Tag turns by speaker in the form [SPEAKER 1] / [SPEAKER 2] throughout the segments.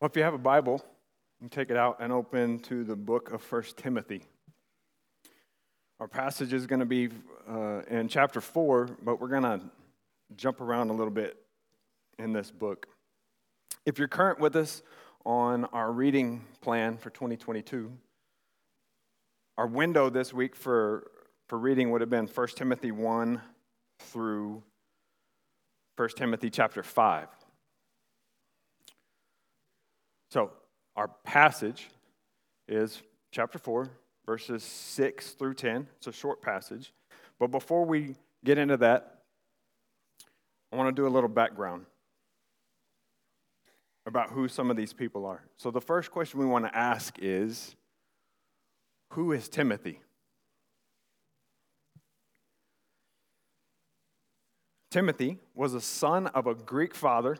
[SPEAKER 1] Well, if you have a Bible, you take it out and open to the book of First Timothy. Our passage is going to be uh, in chapter 4, but we're going to jump around a little bit in this book. If you're current with us on our reading plan for 2022, our window this week for, for reading would have been 1 Timothy 1 through 1 Timothy chapter 5. So, our passage is chapter 4, verses 6 through 10. It's a short passage. But before we get into that, I want to do a little background about who some of these people are. So, the first question we want to ask is Who is Timothy? Timothy was a son of a Greek father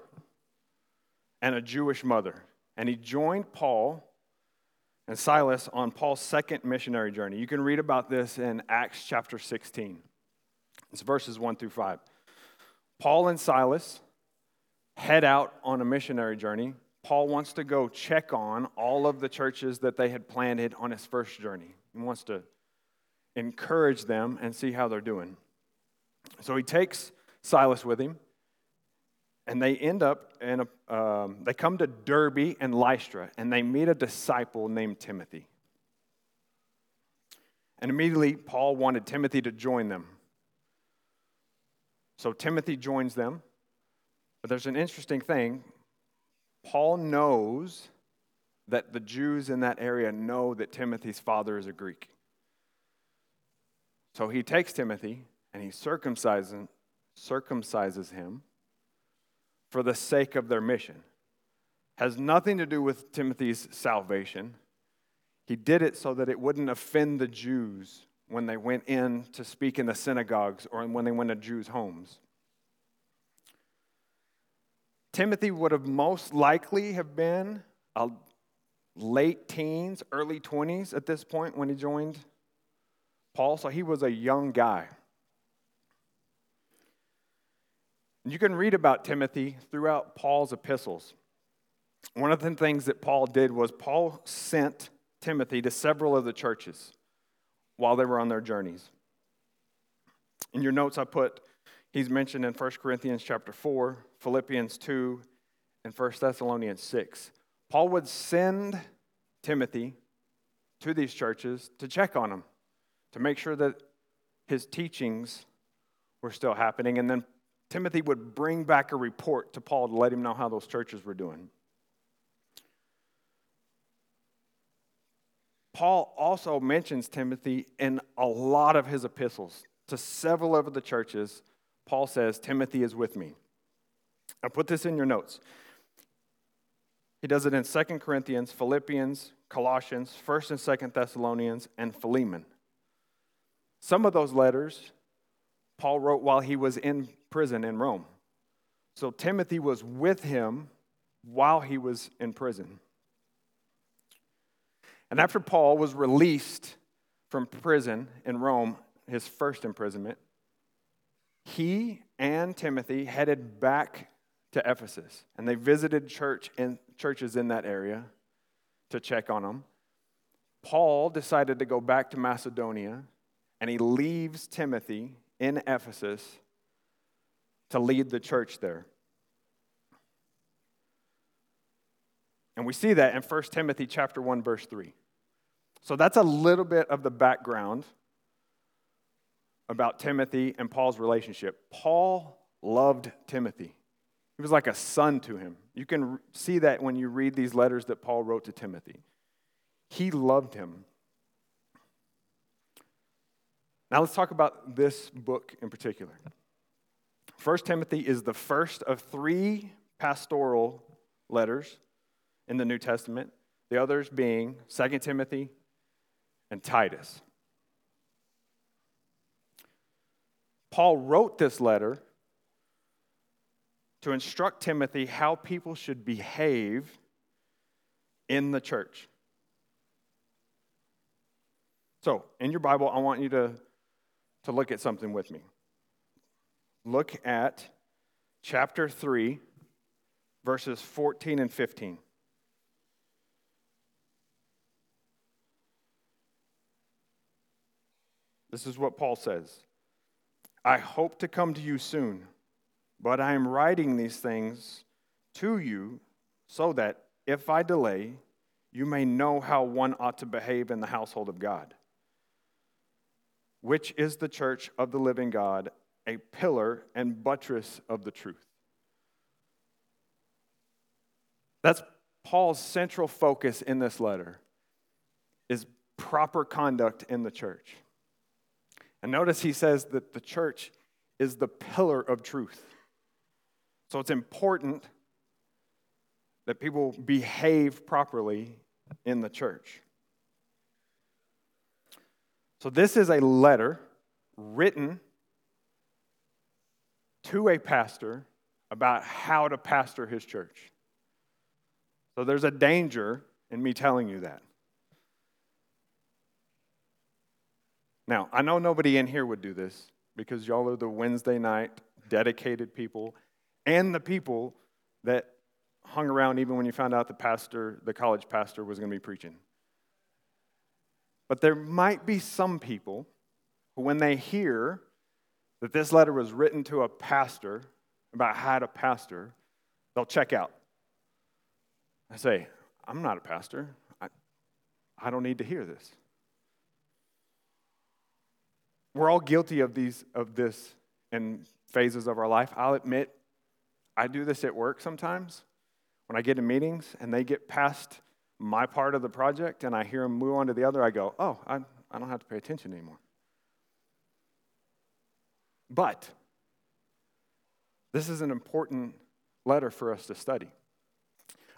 [SPEAKER 1] and a Jewish mother and he joined Paul and Silas on Paul's second missionary journey. You can read about this in Acts chapter 16. It's verses 1 through 5. Paul and Silas head out on a missionary journey. Paul wants to go check on all of the churches that they had planted on his first journey. He wants to encourage them and see how they're doing. So he takes Silas with him and they end up in a, um, they come to Derbe and Lystra, and they meet a disciple named Timothy. And immediately, Paul wanted Timothy to join them. So Timothy joins them. But there's an interesting thing. Paul knows that the Jews in that area know that Timothy's father is a Greek. So he takes Timothy and he circumcises, circumcises him for the sake of their mission. Has nothing to do with Timothy's salvation. He did it so that it wouldn't offend the Jews when they went in to speak in the synagogues or when they went to Jews' homes. Timothy would have most likely have been a late teens, early 20s at this point when he joined Paul, so he was a young guy. You can read about Timothy throughout Paul's epistles. One of the things that Paul did was Paul sent Timothy to several of the churches while they were on their journeys. In your notes, I put he's mentioned in 1 Corinthians chapter 4, Philippians 2, and 1 Thessalonians 6. Paul would send Timothy to these churches to check on them, to make sure that his teachings were still happening. And then Timothy would bring back a report to Paul to let him know how those churches were doing. Paul also mentions Timothy in a lot of his epistles. To several of the churches, Paul says, Timothy is with me. I put this in your notes. He does it in 2 Corinthians, Philippians, Colossians, 1st and 2nd Thessalonians, and Philemon. Some of those letters Paul wrote while he was in prison in Rome. So Timothy was with him while he was in prison. And after Paul was released from prison in Rome, his first imprisonment, he and Timothy headed back to Ephesus and they visited church in, churches in that area to check on them. Paul decided to go back to Macedonia and he leaves Timothy in Ephesus to lead the church there. And we see that in 1 Timothy chapter 1 verse 3. So that's a little bit of the background about Timothy and Paul's relationship. Paul loved Timothy. He was like a son to him. You can see that when you read these letters that Paul wrote to Timothy. He loved him. Now let's talk about this book in particular. 1 Timothy is the first of three pastoral letters in the New Testament, the others being 2 Timothy and Titus. Paul wrote this letter to instruct Timothy how people should behave in the church. So, in your Bible, I want you to, to look at something with me look at chapter 3, verses 14 and 15. This is what Paul says I hope to come to you soon, but I am writing these things to you so that if I delay, you may know how one ought to behave in the household of God, which is the church of the living God a pillar and buttress of the truth. That's Paul's central focus in this letter is proper conduct in the church. And notice he says that the church is the pillar of truth. So it's important that people behave properly in the church. So this is a letter written to a pastor about how to pastor his church. So there's a danger in me telling you that. Now, I know nobody in here would do this because y'all are the Wednesday night dedicated people and the people that hung around even when you found out the pastor, the college pastor, was going to be preaching. But there might be some people who, when they hear that this letter was written to a pastor about how to pastor, they'll check out. I say, I'm not a pastor. I, I don't need to hear this. We're all guilty of these of this in phases of our life. I'll admit I do this at work sometimes. When I get in meetings and they get past my part of the project and I hear them move on to the other, I go, oh, I, I don't have to pay attention anymore. But this is an important letter for us to study.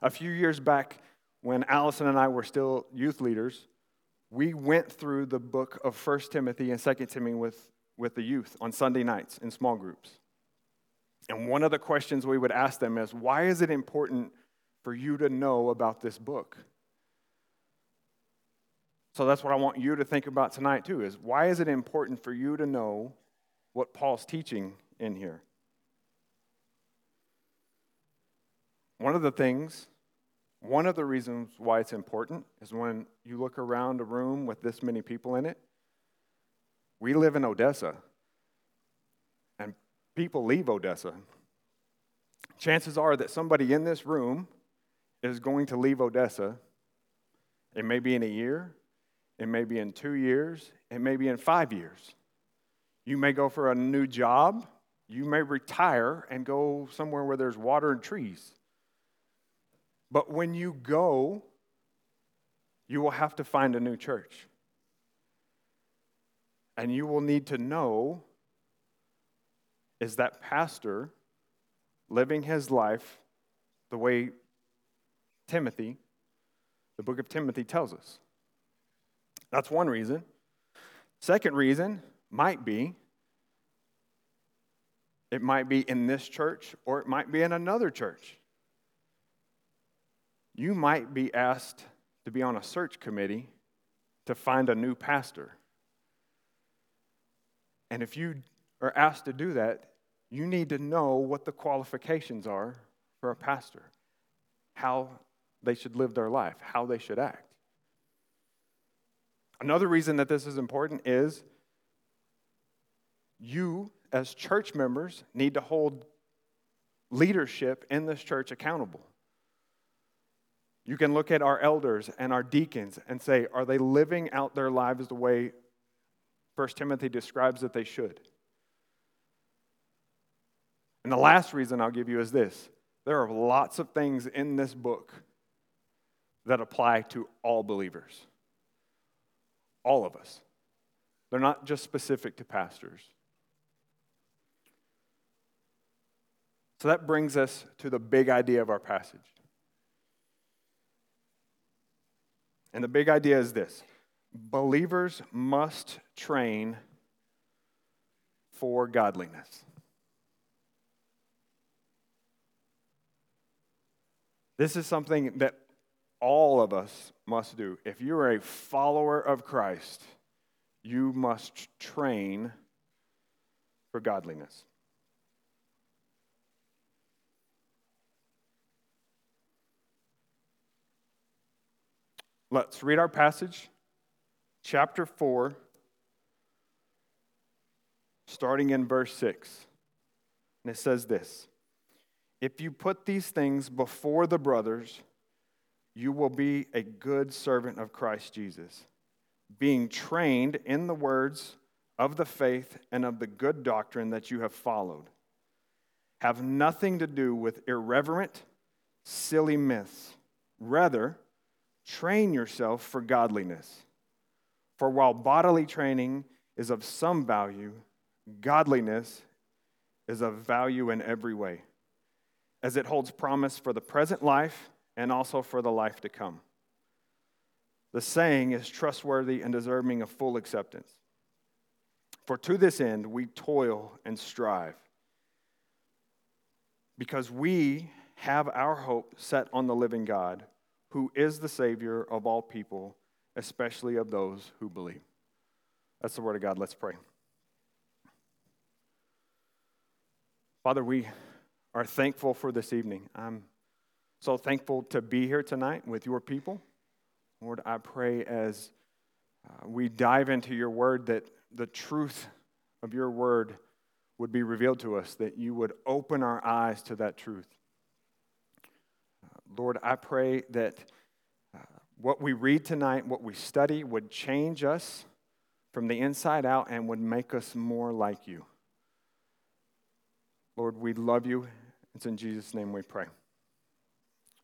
[SPEAKER 1] A few years back, when Allison and I were still youth leaders, we went through the book of 1 Timothy and 2 Timothy with, with the youth on Sunday nights in small groups. And one of the questions we would ask them is why is it important for you to know about this book? So that's what I want you to think about tonight too is why is it important for you to know what Paul's teaching in here? One of the things, one of the reasons why it's important is when you look around a room with this many people in it. We live in Odessa, and people leave Odessa. Chances are that somebody in this room is going to leave Odessa. It may be in a year, it may be in two years, it may be in five years. You may go for a new job, you may retire and go somewhere where there's water and trees. But when you go, you will have to find a new church. And you will need to know is that pastor living his life the way Timothy, the book of Timothy tells us? That's one reason. Second reason might be it might be in this church or it might be in another church you might be asked to be on a search committee to find a new pastor. And if you are asked to do that, you need to know what the qualifications are for a pastor, how they should live their life, how they should act. Another reason that this is important is you, as church members, need to hold leadership in this church accountable. You can look at our elders and our deacons and say, are they living out their lives the way 1 Timothy describes that they should? And the last reason I'll give you is this there are lots of things in this book that apply to all believers, all of us. They're not just specific to pastors. So that brings us to the big idea of our passage. And the big idea is this believers must train for godliness. This is something that all of us must do. If you are a follower of Christ, you must train for godliness. Let's read our passage, chapter 4, starting in verse 6. And it says this If you put these things before the brothers, you will be a good servant of Christ Jesus, being trained in the words of the faith and of the good doctrine that you have followed. Have nothing to do with irreverent, silly myths. Rather, train yourself for godliness. For while bodily training is of some value, godliness is of value in every way, as it holds promise for the present life and also for the life to come. The saying is trustworthy and deserving of full acceptance. For to this end we toil and strive, because we have our hope set on the living God, who is the Savior of all people, especially of those who believe. That's the word of God. Let's pray. Father, we are thankful for this evening. I'm so thankful to be here tonight with your people. Lord, I pray as uh, we dive into your word that the truth of your word would be revealed to us, that you would open our eyes to that truth. Lord, I pray that uh, what we read tonight, what we study, would change us from the inside out and would make us more like you. Lord, we love you. It's in Jesus' name we pray.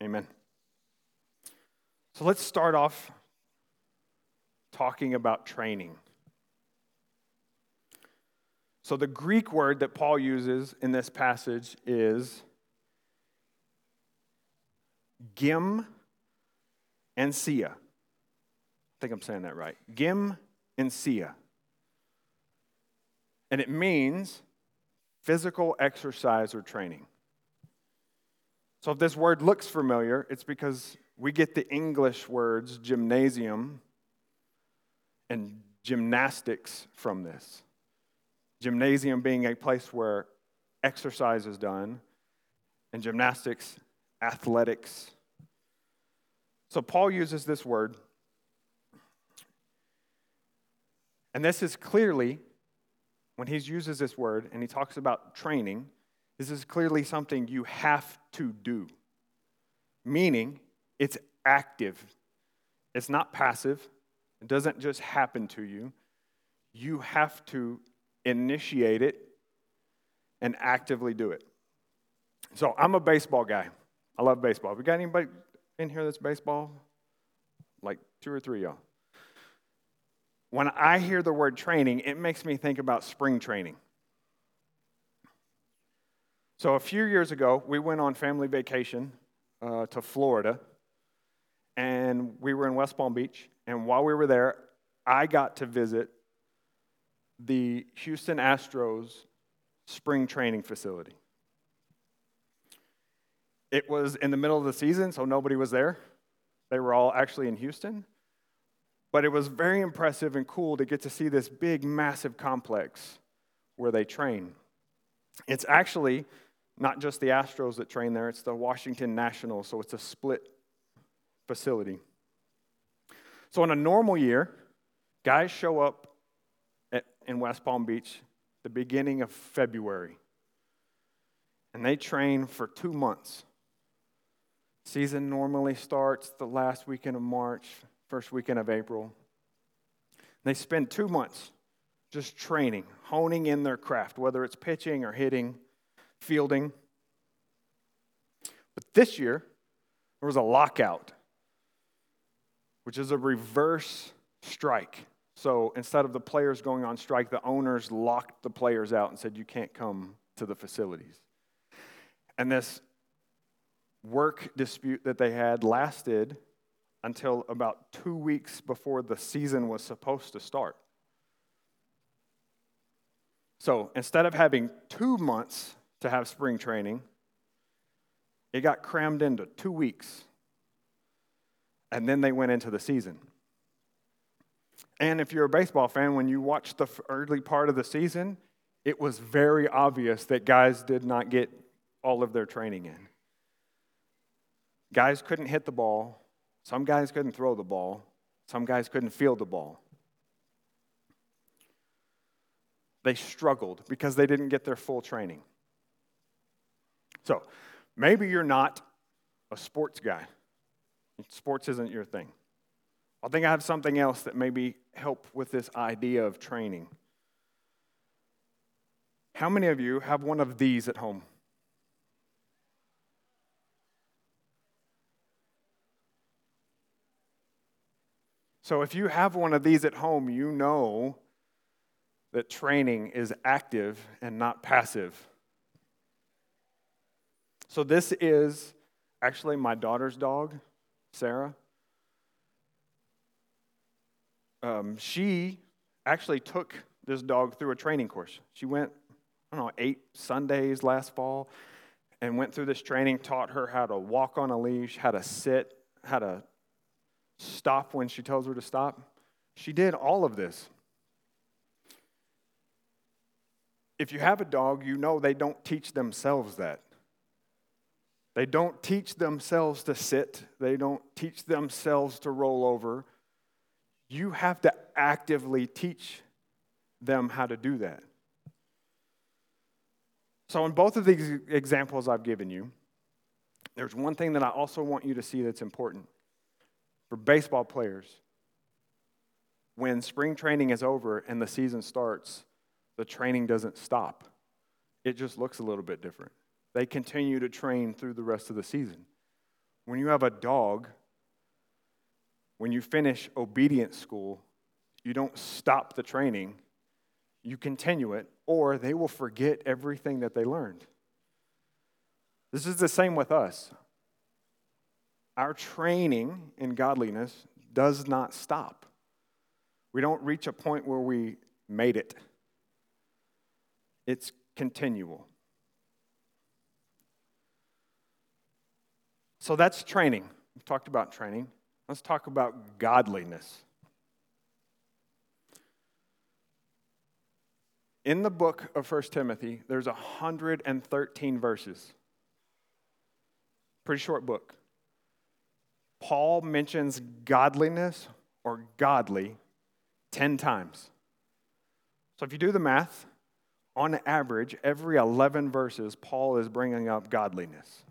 [SPEAKER 1] Amen. So let's start off talking about training. So, the Greek word that Paul uses in this passage is gim and sia. I think I'm saying that right. Gim and sia. And it means physical exercise or training. So if this word looks familiar, it's because we get the English words gymnasium and gymnastics from this. Gymnasium being a place where exercise is done, and gymnastics, athletics. So Paul uses this word. And this is clearly when he uses this word and he talks about training, this is clearly something you have to do, meaning it's active, it's not passive, it doesn't just happen to you. You have to initiate it and actively do it. So I'm a baseball guy. I love baseball. We got anybody in here that's baseball? Like two or three y'all when I hear the word training, it makes me think about spring training. So, a few years ago, we went on family vacation uh, to Florida, and we were in West Palm Beach. And while we were there, I got to visit the Houston Astros spring training facility. It was in the middle of the season, so nobody was there. They were all actually in Houston. But it was very impressive and cool to get to see this big, massive complex where they train. It's actually not just the Astros that train there, it's the Washington Nationals, so it's a split facility. So, in a normal year, guys show up at, in West Palm Beach the beginning of February, and they train for two months. Season normally starts the last weekend of March, first weekend of April. They spend two months just training, honing in their craft, whether it's pitching or hitting, fielding. But this year, there was a lockout, which is a reverse strike. So instead of the players going on strike, the owners locked the players out and said, You can't come to the facilities. And this work dispute that they had lasted until about two weeks before the season was supposed to start. So instead of having two months to have spring training, it got crammed into two weeks. And then they went into the season. And if you're a baseball fan, when you watch the early part of the season, it was very obvious that guys did not get all of their training in. Guys couldn't hit the ball, some guys couldn't throw the ball, some guys couldn't field the ball. They struggled because they didn't get their full training. So maybe you're not a sports guy. Sports isn't your thing. I think I have something else that maybe help with this idea of training. How many of you have one of these at home? So, if you have one of these at home, you know that training is active and not passive. So, this is actually my daughter's dog, Sarah. Um, she actually took this dog through a training course. She went, I don't know, eight Sundays last fall and went through this training, taught her how to walk on a leash, how to sit, how to stop when she tells her to stop. She did all of this. If you have a dog, you know they don't teach themselves that. They don't teach themselves to sit, they don't teach themselves to roll over. You have to actively teach them how to do that. So, in both of these examples I've given you, there's one thing that I also want you to see that's important for baseball players, when spring training is over and the season starts, the training doesn't stop. It just looks a little bit different. They continue to train through the rest of the season. When you have a dog, when you finish obedience school, you don't stop the training, you continue it, or they will forget everything that they learned. This is the same with us. Our training in godliness does not stop. We don't reach a point where we made it, it's continual. So that's training. We've talked about training. Let's talk about godliness. In the book of 1 Timothy, there's 113 verses. Pretty short book. Paul mentions godliness or godly 10 times. So if you do the math, on average, every 11 verses, Paul is bringing up godliness.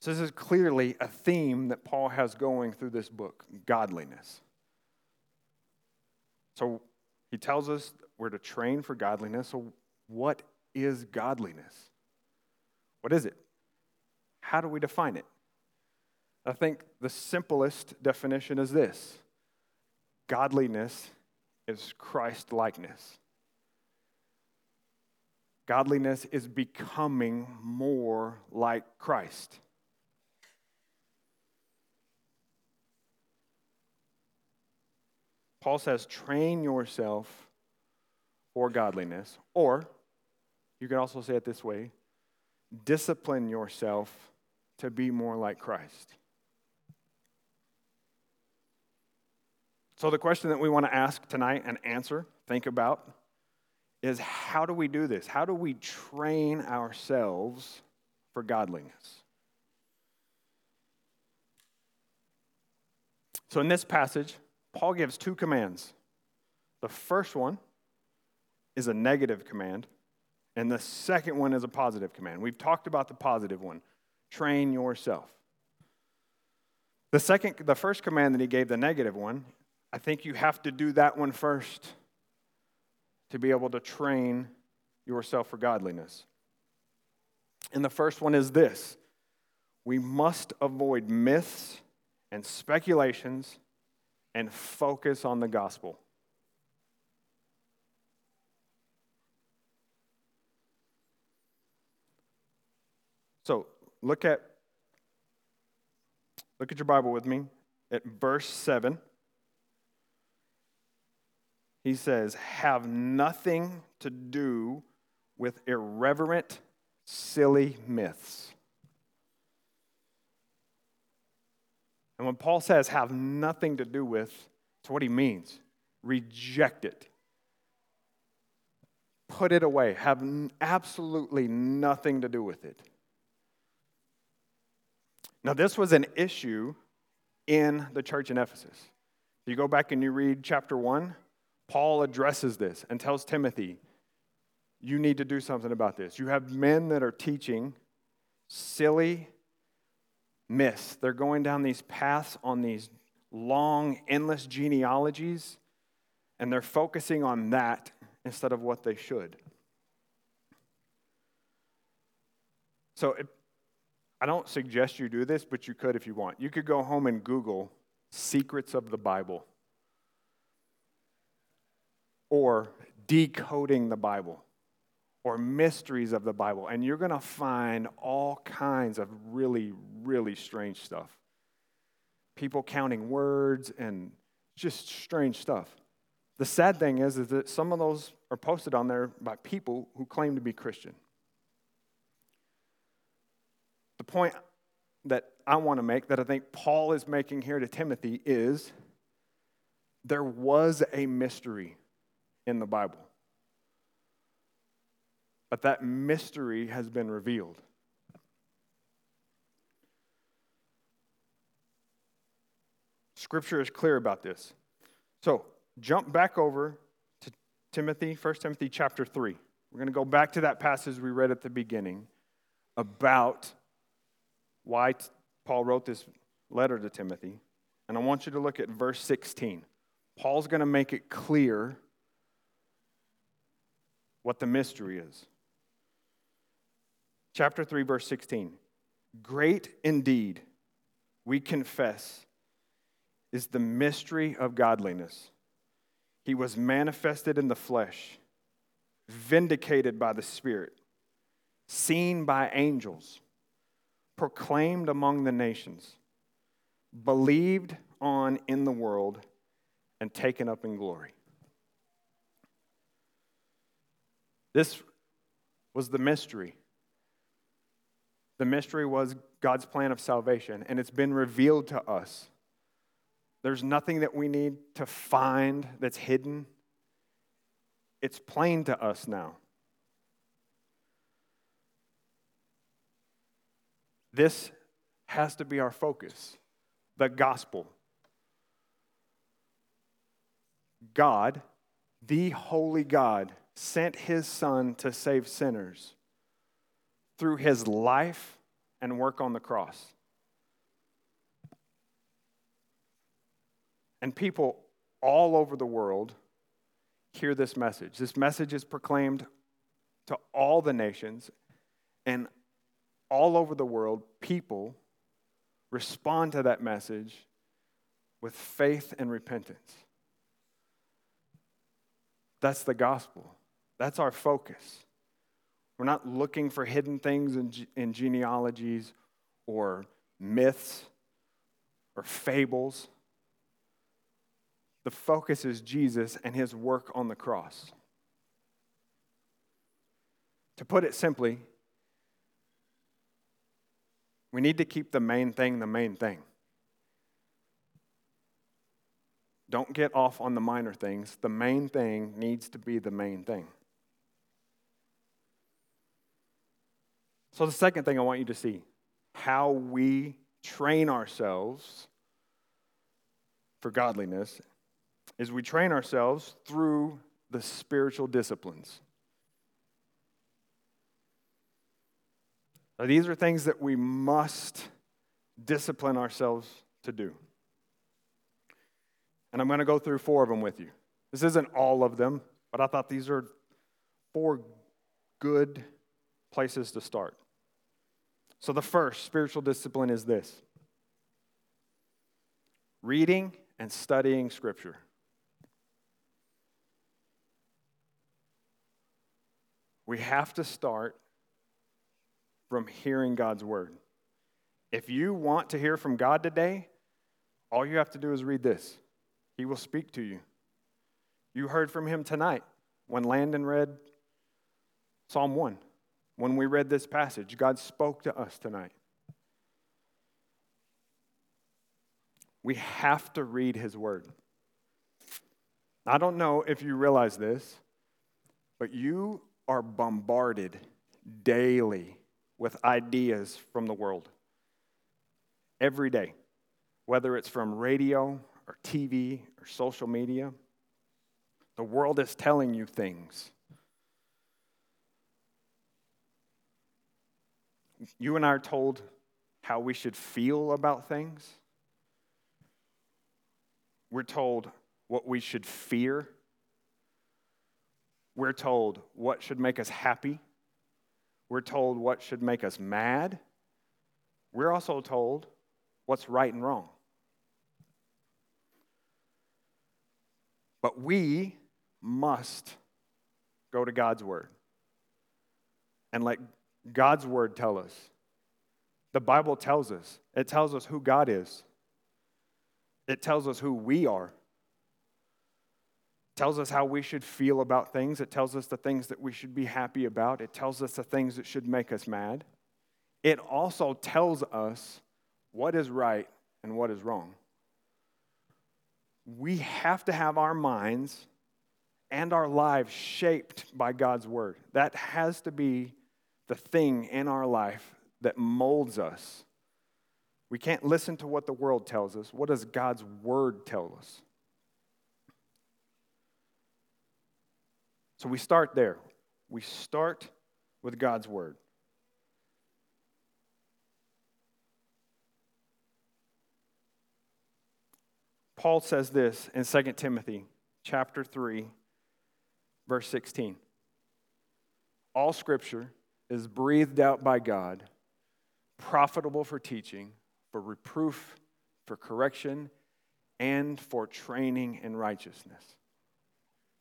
[SPEAKER 1] So this is clearly a theme that Paul has going through this book godliness. So he tells us we're to train for godliness. So, what is godliness? What is it? How do we define it? I think the simplest definition is this godliness is Christ likeness. Godliness is becoming more like Christ. Paul says, train yourself for godliness. Or, you can also say it this way discipline yourself to be more like Christ. So, the question that we want to ask tonight and answer, think about, is how do we do this? How do we train ourselves for godliness? So, in this passage, Paul gives two commands. The first one is a negative command, and the second one is a positive command. We've talked about the positive one train yourself. The second, the first command that he gave, the negative one, I think you have to do that one first to be able to train yourself for godliness. And the first one is this we must avoid myths and speculations and focus on the gospel. So look at look at your Bible with me at verse 7. He says, have nothing to do with irreverent, silly myths. And when Paul says have nothing to do with, it's what he means. Reject it. Put it away. Have absolutely nothing to do with it. Now, this was an issue in the church in Ephesus. You go back and you read chapter 1, Paul addresses this and tells Timothy, you need to do something about this. You have men that are teaching silly myths. They're going down these paths on these long, endless genealogies, and they're focusing on that instead of what they should. So I don't suggest you do this, but you could if you want. You could go home and Google secrets of the Bible or decoding the Bible or mysteries of the Bible, and you're going to find all kinds of really, really strange stuff. People counting words and just strange stuff. The sad thing is, is that some of those are posted on there by people who claim to be Christian. The point that I want to make, that I think Paul is making here to Timothy, is there was a mystery in the Bible. But that mystery has been revealed. Scripture is clear about this. So, jump back over to Timothy, 1 Timothy chapter 3. We're going to go back to that passage we read at the beginning about why Paul wrote this letter to Timothy. And I want you to look at verse 16. Paul's going to make it clear what the mystery is. Chapter 3, verse 16. Great indeed, we confess, is the mystery of godliness. He was manifested in the flesh, vindicated by the Spirit, seen by angels proclaimed among the nations, believed on in the world, and taken up in glory. This was the mystery. The mystery was God's plan of salvation, and it's been revealed to us. There's nothing that we need to find that's hidden. It's plain to us now. This has to be our focus the gospel. God, the holy God, sent his son to save sinners through his life and work on the cross. And people all over the world hear this message. This message is proclaimed to all the nations, and all over the world, people respond to that message with faith and repentance. That's the gospel. That's our focus. We're not looking for hidden things in, in genealogies or myths or fables. The focus is Jesus and his work on the cross. To put it simply, we need to keep the main thing the main thing. Don't get off on the minor things. The main thing needs to be the main thing. So, the second thing I want you to see how we train ourselves for godliness is we train ourselves through the spiritual disciplines. Now, these are things that we must discipline ourselves to do. And I'm going to go through four of them with you. This isn't all of them, but I thought these are four good places to start. So, the first spiritual discipline is this reading and studying Scripture. We have to start from hearing God's word. If you want to hear from God today, all you have to do is read this. He will speak to you. You heard from him tonight when Landon read Psalm 1. When we read this passage, God spoke to us tonight. We have to read his word. I don't know if you realize this, but you are bombarded daily with ideas from the world every day, whether it's from radio or TV or social media. The world is telling you things. You and I are told how we should feel about things. We're told what we should fear. We're told what should make us happy. We're told what should make us mad. We're also told what's right and wrong. But we must go to God's Word and let God's Word tell us. The Bible tells us, it tells us who God is, it tells us who we are. Tells us how we should feel about things. It tells us the things that we should be happy about. It tells us the things that should make us mad. It also tells us what is right and what is wrong we have to have our minds and our lives shaped by God's word. That has to be the thing in our life that molds us. We can't listen to what the world tells us. What does God's word tell us? So we start there. We start with God's word. Paul says this in 2 Timothy chapter 3 verse 16. All scripture is breathed out by God, profitable for teaching, for reproof, for correction, and for training in righteousness.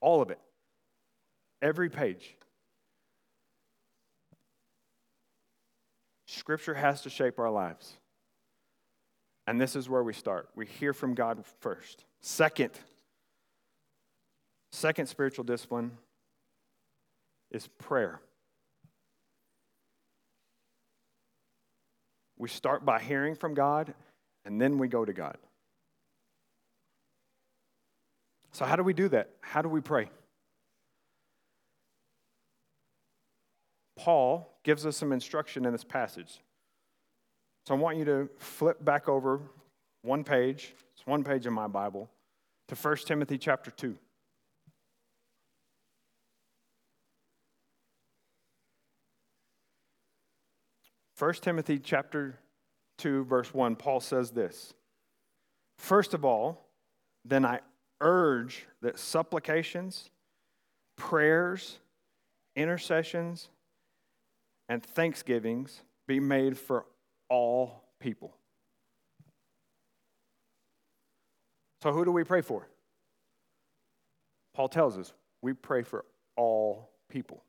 [SPEAKER 1] All of it. Every page. Scripture has to shape our lives. And this is where we start. We hear from God first. Second, second spiritual discipline is prayer. We start by hearing from God, and then we go to God. So, how do we do that? How do we pray? Paul gives us some instruction in this passage. So I want you to flip back over one page, it's one page in my Bible, to 1 Timothy chapter 2. First Timothy chapter 2 verse 1 Paul says this First of all then I urge that supplications prayers intercessions and thanksgivings be made for all people. So, who do we pray for? Paul tells us we pray for all people.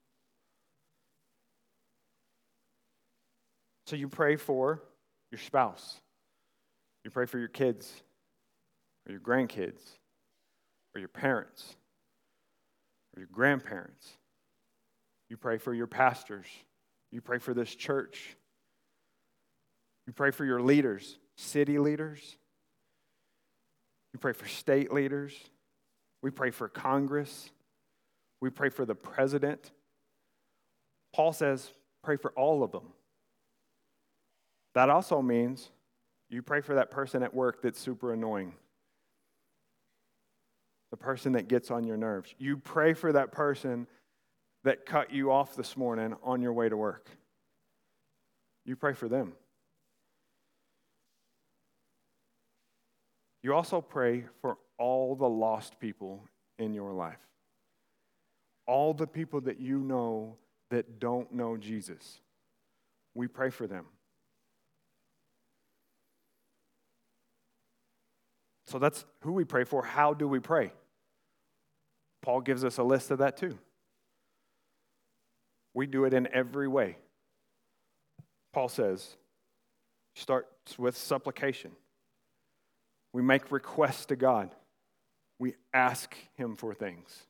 [SPEAKER 1] So, you pray for your spouse, you pray for your kids, or your grandkids, or your parents, or your grandparents. You pray for your pastors, you pray for this church. You pray for your leaders, city leaders. You pray for state leaders. We pray for Congress. We pray for the president. Paul says, pray for all of them. That also means you pray for that person at work that's super annoying, the person that gets on your nerves. You pray for that person that cut you off this morning on your way to work. You pray for them. You also pray for all the lost people in your life, all the people that you know that don't know Jesus. We pray for them. So that's who we pray for. How do we pray? Paul gives us a list of that too. We do it in every way. Paul says, starts with supplication. We make requests to God. We ask Him for things.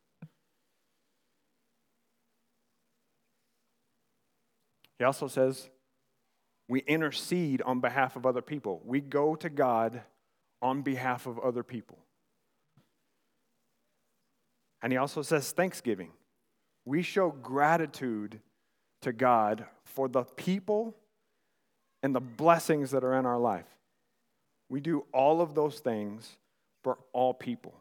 [SPEAKER 1] He also says we intercede on behalf of other people. We go to God on behalf of other people. And he also says thanksgiving. We show gratitude to God for the people and the blessings that are in our life. We do all of those things for all people.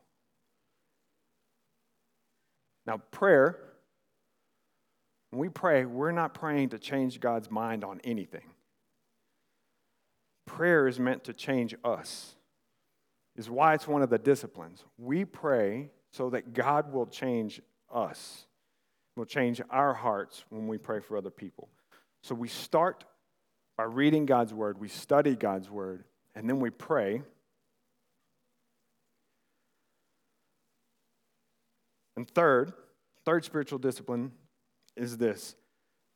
[SPEAKER 1] Now, prayer, when we pray, we're not praying to change God's mind on anything. Prayer is meant to change us, is why it's one of the disciplines. We pray so that God will change us, will change our hearts when we pray for other people. So we start by reading God's word, we study God's word, and then we pray. And third, third spiritual discipline is this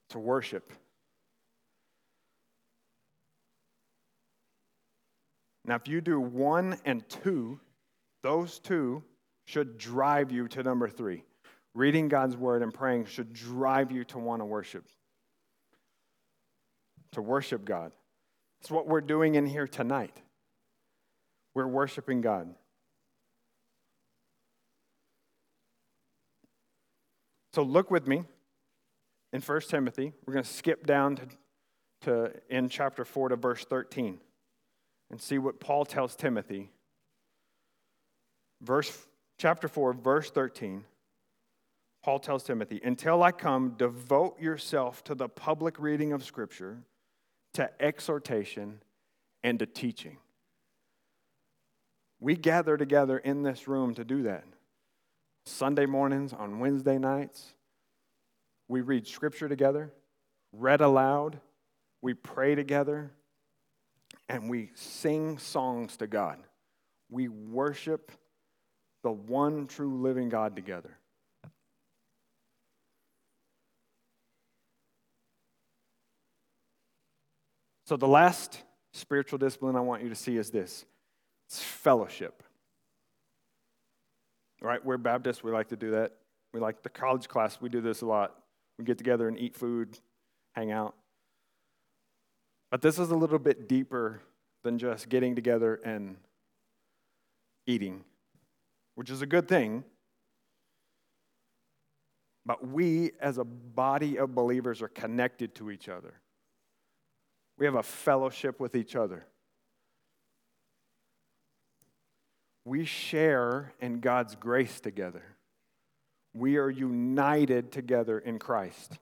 [SPEAKER 1] to worship. Now, if you do one and two, those two should drive you to number three. Reading God's word and praying should drive you to want to worship. To worship God. It's what we're doing in here tonight. We're worshiping God. So look with me in 1 Timothy. We're going to skip down to, to in chapter 4 to verse 13 and see what Paul tells Timothy. Verse chapter 4 verse 13. Paul tells Timothy, "Until I come, devote yourself to the public reading of scripture, to exhortation, and to teaching." We gather together in this room to do that. Sunday mornings, on Wednesday nights. We read scripture together, read aloud, we pray together, and we sing songs to God. We worship the one true living God together. So, the last spiritual discipline I want you to see is this it's fellowship. Right? We're Baptists, we like to do that. We like the college class, we do this a lot. We get together and eat food, hang out. But this is a little bit deeper than just getting together and eating, which is a good thing. But we, as a body of believers, are connected to each other. We have a fellowship with each other. we share in God's grace together. We are united together in Christ.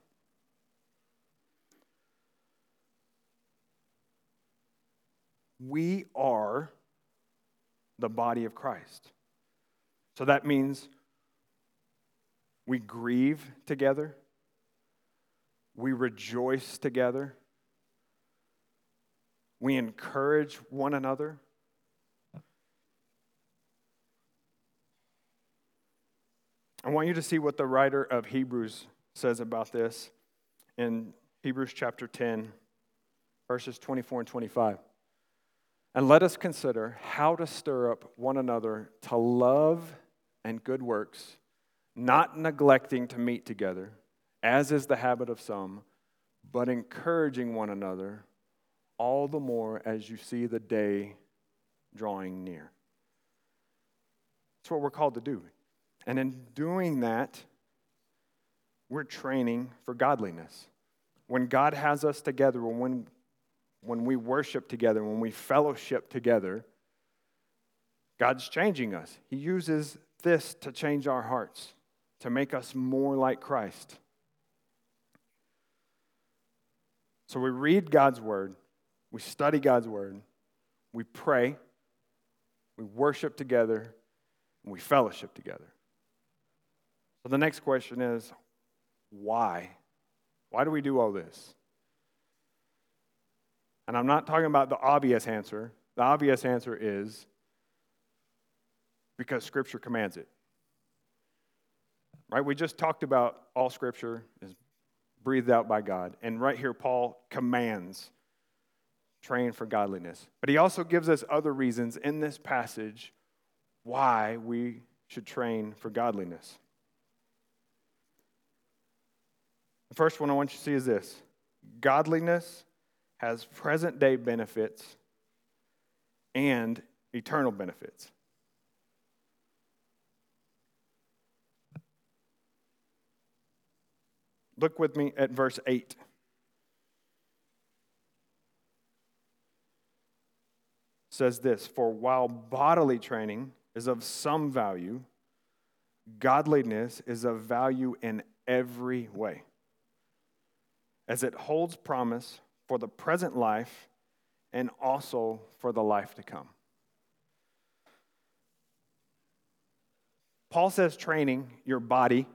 [SPEAKER 1] We are the body of Christ. So that means we grieve together, we rejoice together, we encourage one another. I want you to see what the writer of Hebrews says about this in Hebrews chapter 10, verses 24 and 25. And let us consider how to stir up one another to love and good works, not neglecting to meet together, as is the habit of some, but encouraging one another, all the more as you see the day drawing near. That's what we're called to do. And in doing that, we're training for godliness. When God has us together, when, when we worship together, when we fellowship together, God's changing us. He uses this to change our hearts, to make us more like Christ. So we read God's word, we study God's word, we pray, we worship together, and we fellowship together. So the next question is why? Why do we do all this? And I'm not talking about the obvious answer. The obvious answer is because Scripture commands it. Right? We just talked about all Scripture is breathed out by God. And right here, Paul commands train for godliness. But he also gives us other reasons in this passage why we should train for godliness. The first one I want you to see is this godliness has present day benefits and eternal benefits. Look with me at verse 8. Says this For while bodily training is of some value, godliness is of value in every way, as it holds promise for the present life and also for the life to come. Paul says training your body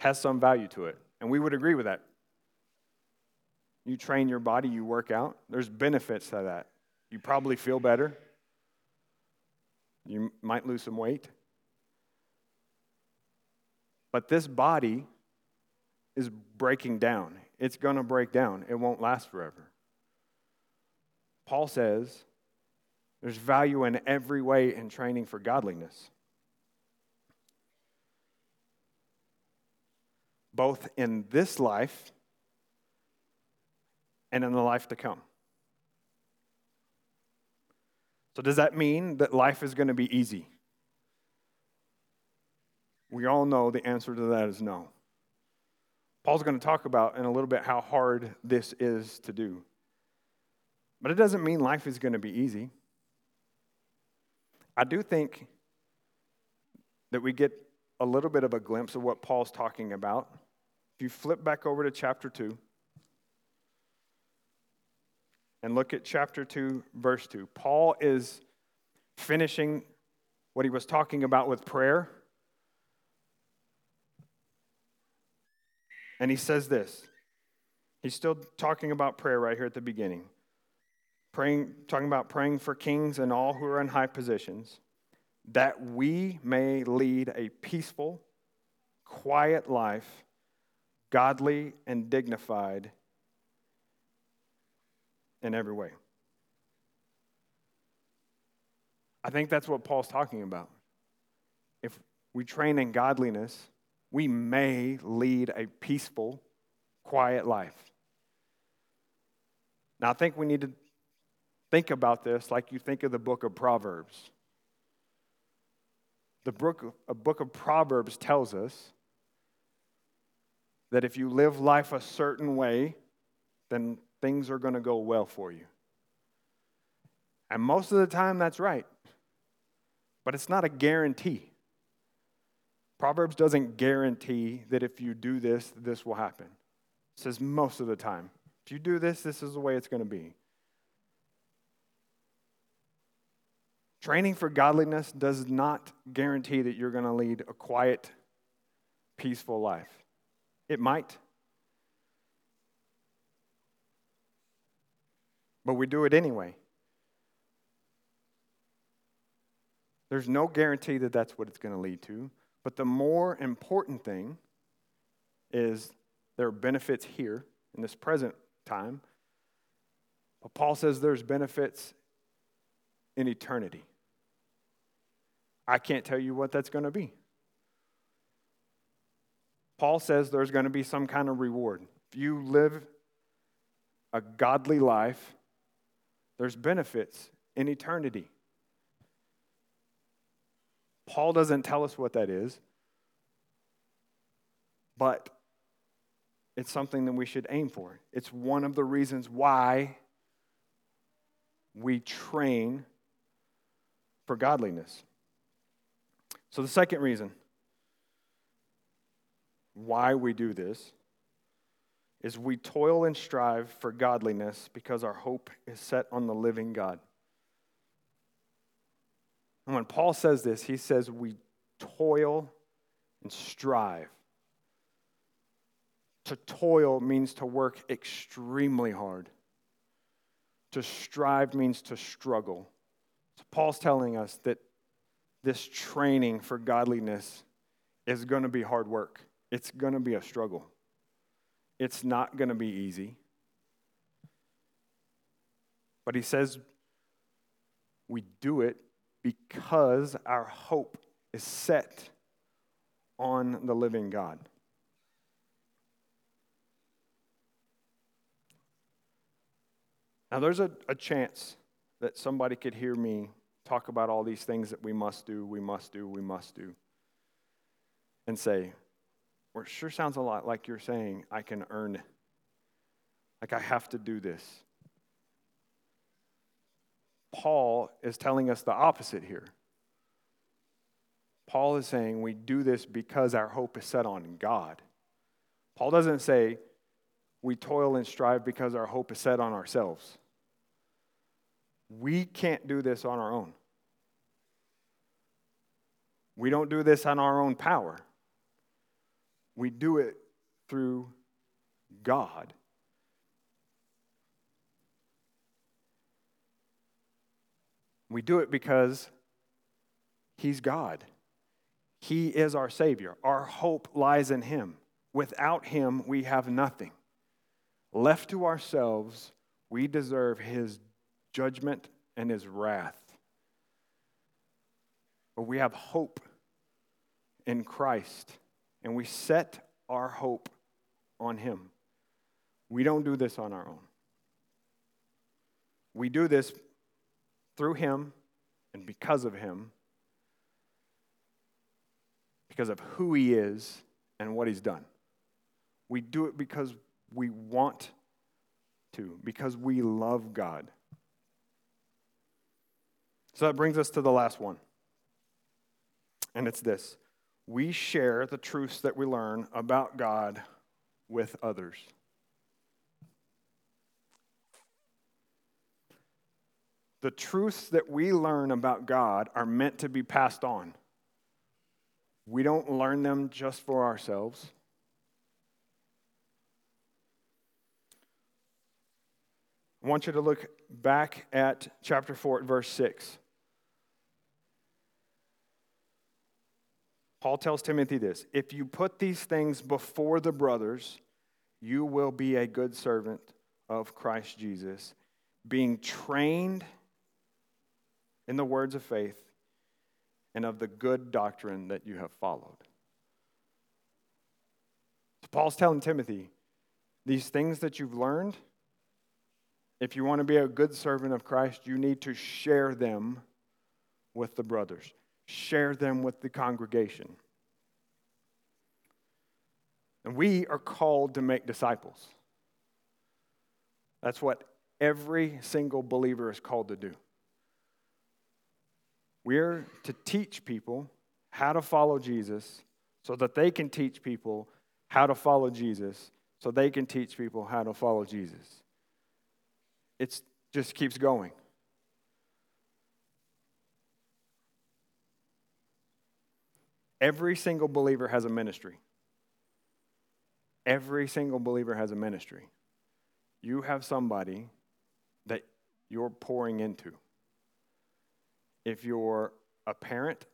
[SPEAKER 1] has some value to it, and we would agree with that. You train your body, you work out, there's benefits to that. You probably feel better. You might lose some weight. But this body is breaking down. It's going to break down. It won't last forever. Paul says there's value in every way in training for godliness, both in this life and in the life to come. So, does that mean that life is going to be easy? We all know the answer to that is no. Paul's going to talk about in a little bit how hard this is to do. But it doesn't mean life is going to be easy. I do think that we get a little bit of a glimpse of what Paul's talking about. If you flip back over to chapter 2 and look at chapter 2, verse 2, Paul is finishing what he was talking about with prayer And he says this. He's still talking about prayer right here at the beginning. Praying, talking about praying for kings and all who are in high positions, that we may lead a peaceful, quiet life, godly and dignified in every way. I think that's what Paul's talking about. If we train in godliness, we may lead a peaceful, quiet life. Now, I think we need to think about this like you think of the book of Proverbs. The book, a book of Proverbs tells us that if you live life a certain way, then things are going to go well for you. And most of the time, that's right. But it's not a guarantee. Proverbs doesn't guarantee that if you do this, this will happen. It says most of the time. If you do this, this is the way it's going to be. Training for godliness does not guarantee that you're going to lead a quiet, peaceful life. It might. But we do it anyway. There's no guarantee that that's what it's going to lead to. But the more important thing is there are benefits here in this present time. But Paul says there's benefits in eternity. I can't tell you what that's going to be. Paul says there's going to be some kind of reward. If you live a godly life, there's benefits in eternity. Paul doesn't tell us what that is, but it's something that we should aim for. It's one of the reasons why we train for godliness. So, the second reason why we do this is we toil and strive for godliness because our hope is set on the living God. And when Paul says this, he says we toil and strive. To toil means to work extremely hard. To strive means to struggle. So Paul's telling us that this training for godliness is going to be hard work. It's going to be a struggle. It's not going to be easy. But he says we do it because our hope is set on the living God. Now, there's a, a chance that somebody could hear me talk about all these things that we must do, we must do, we must do, and say, it sure sounds a lot like you're saying, I can earn, like I have to do this. Paul is telling us the opposite here. Paul is saying we do this because our hope is set on God. Paul doesn't say we toil and strive because our hope is set on ourselves. We can't do this on our own. We don't do this on our own power. We do it through God. We do it because He's God. He is our Savior. Our hope lies in Him. Without Him, we have nothing. Left to ourselves, we deserve His judgment and His wrath. But we have hope in Christ, and we set our hope on Him. We don't do this on our own. We do this through Him and because of Him, because of who He is and what He's done. We do it because we want to, because we love God. So that brings us to the last one. And it's this we share the truths that we learn about God with others. The truths that we learn about God are meant to be passed on. We don't learn them just for ourselves. I want you to look back at chapter 4, verse 6. Paul tells Timothy this If you put these things before the brothers, you will be a good servant of Christ Jesus, being trained in the words of faith and of the good doctrine that you have followed. So Paul's telling Timothy, these things that you've learned, if you want to be a good servant of Christ, you need to share them with the brothers share them with the congregation. And we are called to make disciples. That's what every single believer is called to do. We're to teach people how to follow Jesus so that they can teach people how to follow Jesus so they can teach people how to follow Jesus. It just keeps going. Every single believer has a ministry. Every single believer has a ministry. You have somebody that you're pouring into. If you're a parent,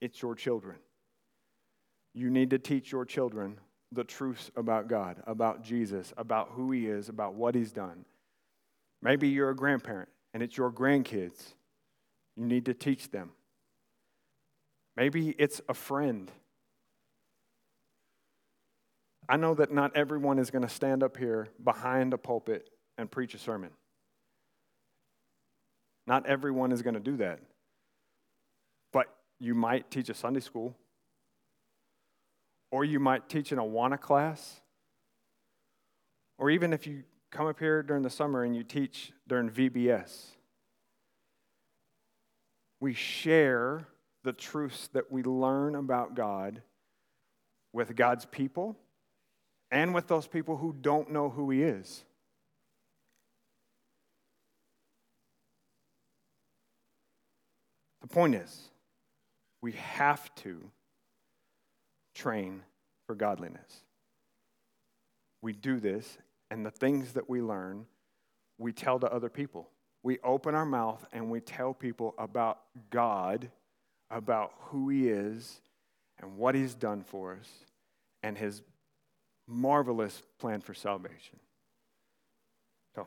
[SPEAKER 1] it's your children. You need to teach your children the truths about God, about Jesus, about who He is, about what He's done. Maybe you're a grandparent and it's your grandkids. You need to teach them. Maybe it's a friend. I know that not everyone is going to stand up here behind a pulpit and preach a sermon. Not everyone is going to do that. But you might teach a Sunday school, or you might teach in an Awana class, or even if you come up here during the summer and you teach during VBS. We share the truths that we learn about God with God's people and with those people who don't know who He is. The point is, we have to train for godliness. We do this, and the things that we learn, we tell to other people. We open our mouth and we tell people about God about who He is and what He's done for us and His marvelous plan for salvation. So,